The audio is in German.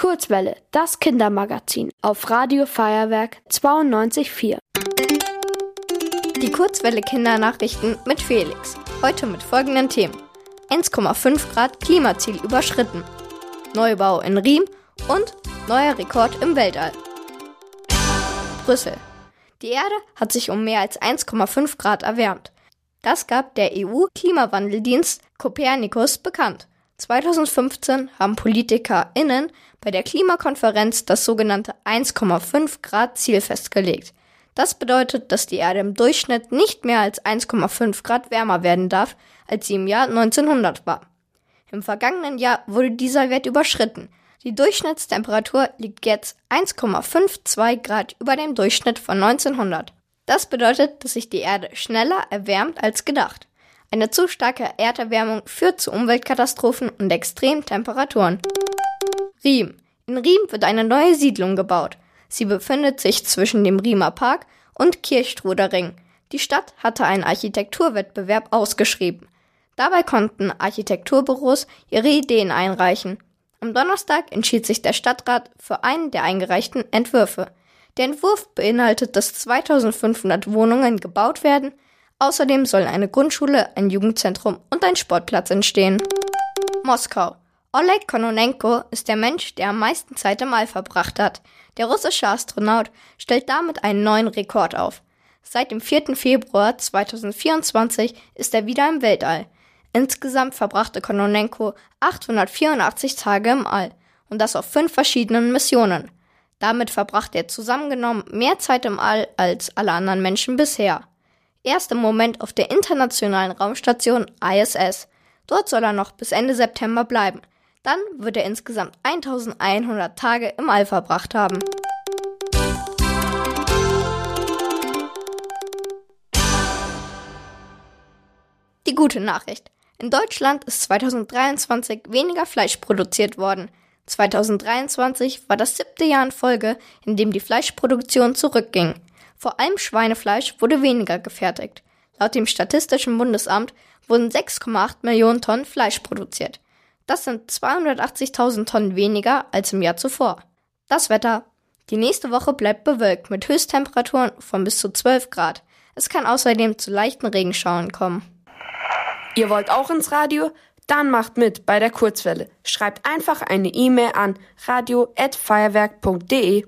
Kurzwelle, das Kindermagazin auf Radio Feuerwerk 92.4. Die Kurzwelle Kindernachrichten mit Felix. Heute mit folgenden Themen. 1,5 Grad Klimaziel überschritten. Neubau in Riem und neuer Rekord im Weltall. Brüssel. Die Erde hat sich um mehr als 1,5 Grad erwärmt. Das gab der EU-Klimawandeldienst Copernicus bekannt. 2015 haben PolitikerInnen bei der Klimakonferenz das sogenannte 1,5 Grad Ziel festgelegt. Das bedeutet, dass die Erde im Durchschnitt nicht mehr als 1,5 Grad wärmer werden darf, als sie im Jahr 1900 war. Im vergangenen Jahr wurde dieser Wert überschritten. Die Durchschnittstemperatur liegt jetzt 1,52 Grad über dem Durchschnitt von 1900. Das bedeutet, dass sich die Erde schneller erwärmt als gedacht. Eine zu starke Erderwärmung führt zu Umweltkatastrophen und extremen Temperaturen. Riem. In Riem wird eine neue Siedlung gebaut. Sie befindet sich zwischen dem Riemer Park und Kirchstrudering. Die Stadt hatte einen Architekturwettbewerb ausgeschrieben. Dabei konnten Architekturbüros ihre Ideen einreichen. Am Donnerstag entschied sich der Stadtrat für einen der eingereichten Entwürfe. Der Entwurf beinhaltet, dass 2500 Wohnungen gebaut werden. Außerdem sollen eine Grundschule, ein Jugendzentrum und ein Sportplatz entstehen. Moskau. Oleg Kononenko ist der Mensch, der am meisten Zeit im All verbracht hat. Der russische Astronaut stellt damit einen neuen Rekord auf. Seit dem 4. Februar 2024 ist er wieder im Weltall. Insgesamt verbrachte Kononenko 884 Tage im All und das auf fünf verschiedenen Missionen. Damit verbrachte er zusammengenommen mehr Zeit im All als alle anderen Menschen bisher. Erst im Moment auf der internationalen Raumstation ISS. Dort soll er noch bis Ende September bleiben. Dann wird er insgesamt 1100 Tage im All verbracht haben. Die gute Nachricht. In Deutschland ist 2023 weniger Fleisch produziert worden. 2023 war das siebte Jahr in Folge, in dem die Fleischproduktion zurückging. Vor allem Schweinefleisch wurde weniger gefertigt. Laut dem Statistischen Bundesamt wurden 6,8 Millionen Tonnen Fleisch produziert. Das sind 280.000 Tonnen weniger als im Jahr zuvor. Das Wetter. Die nächste Woche bleibt bewölkt mit Höchsttemperaturen von bis zu 12 Grad. Es kann außerdem zu leichten Regenschauern kommen. Ihr wollt auch ins Radio? Dann macht mit bei der Kurzwelle. Schreibt einfach eine E-Mail an radio@feuerwerk.de.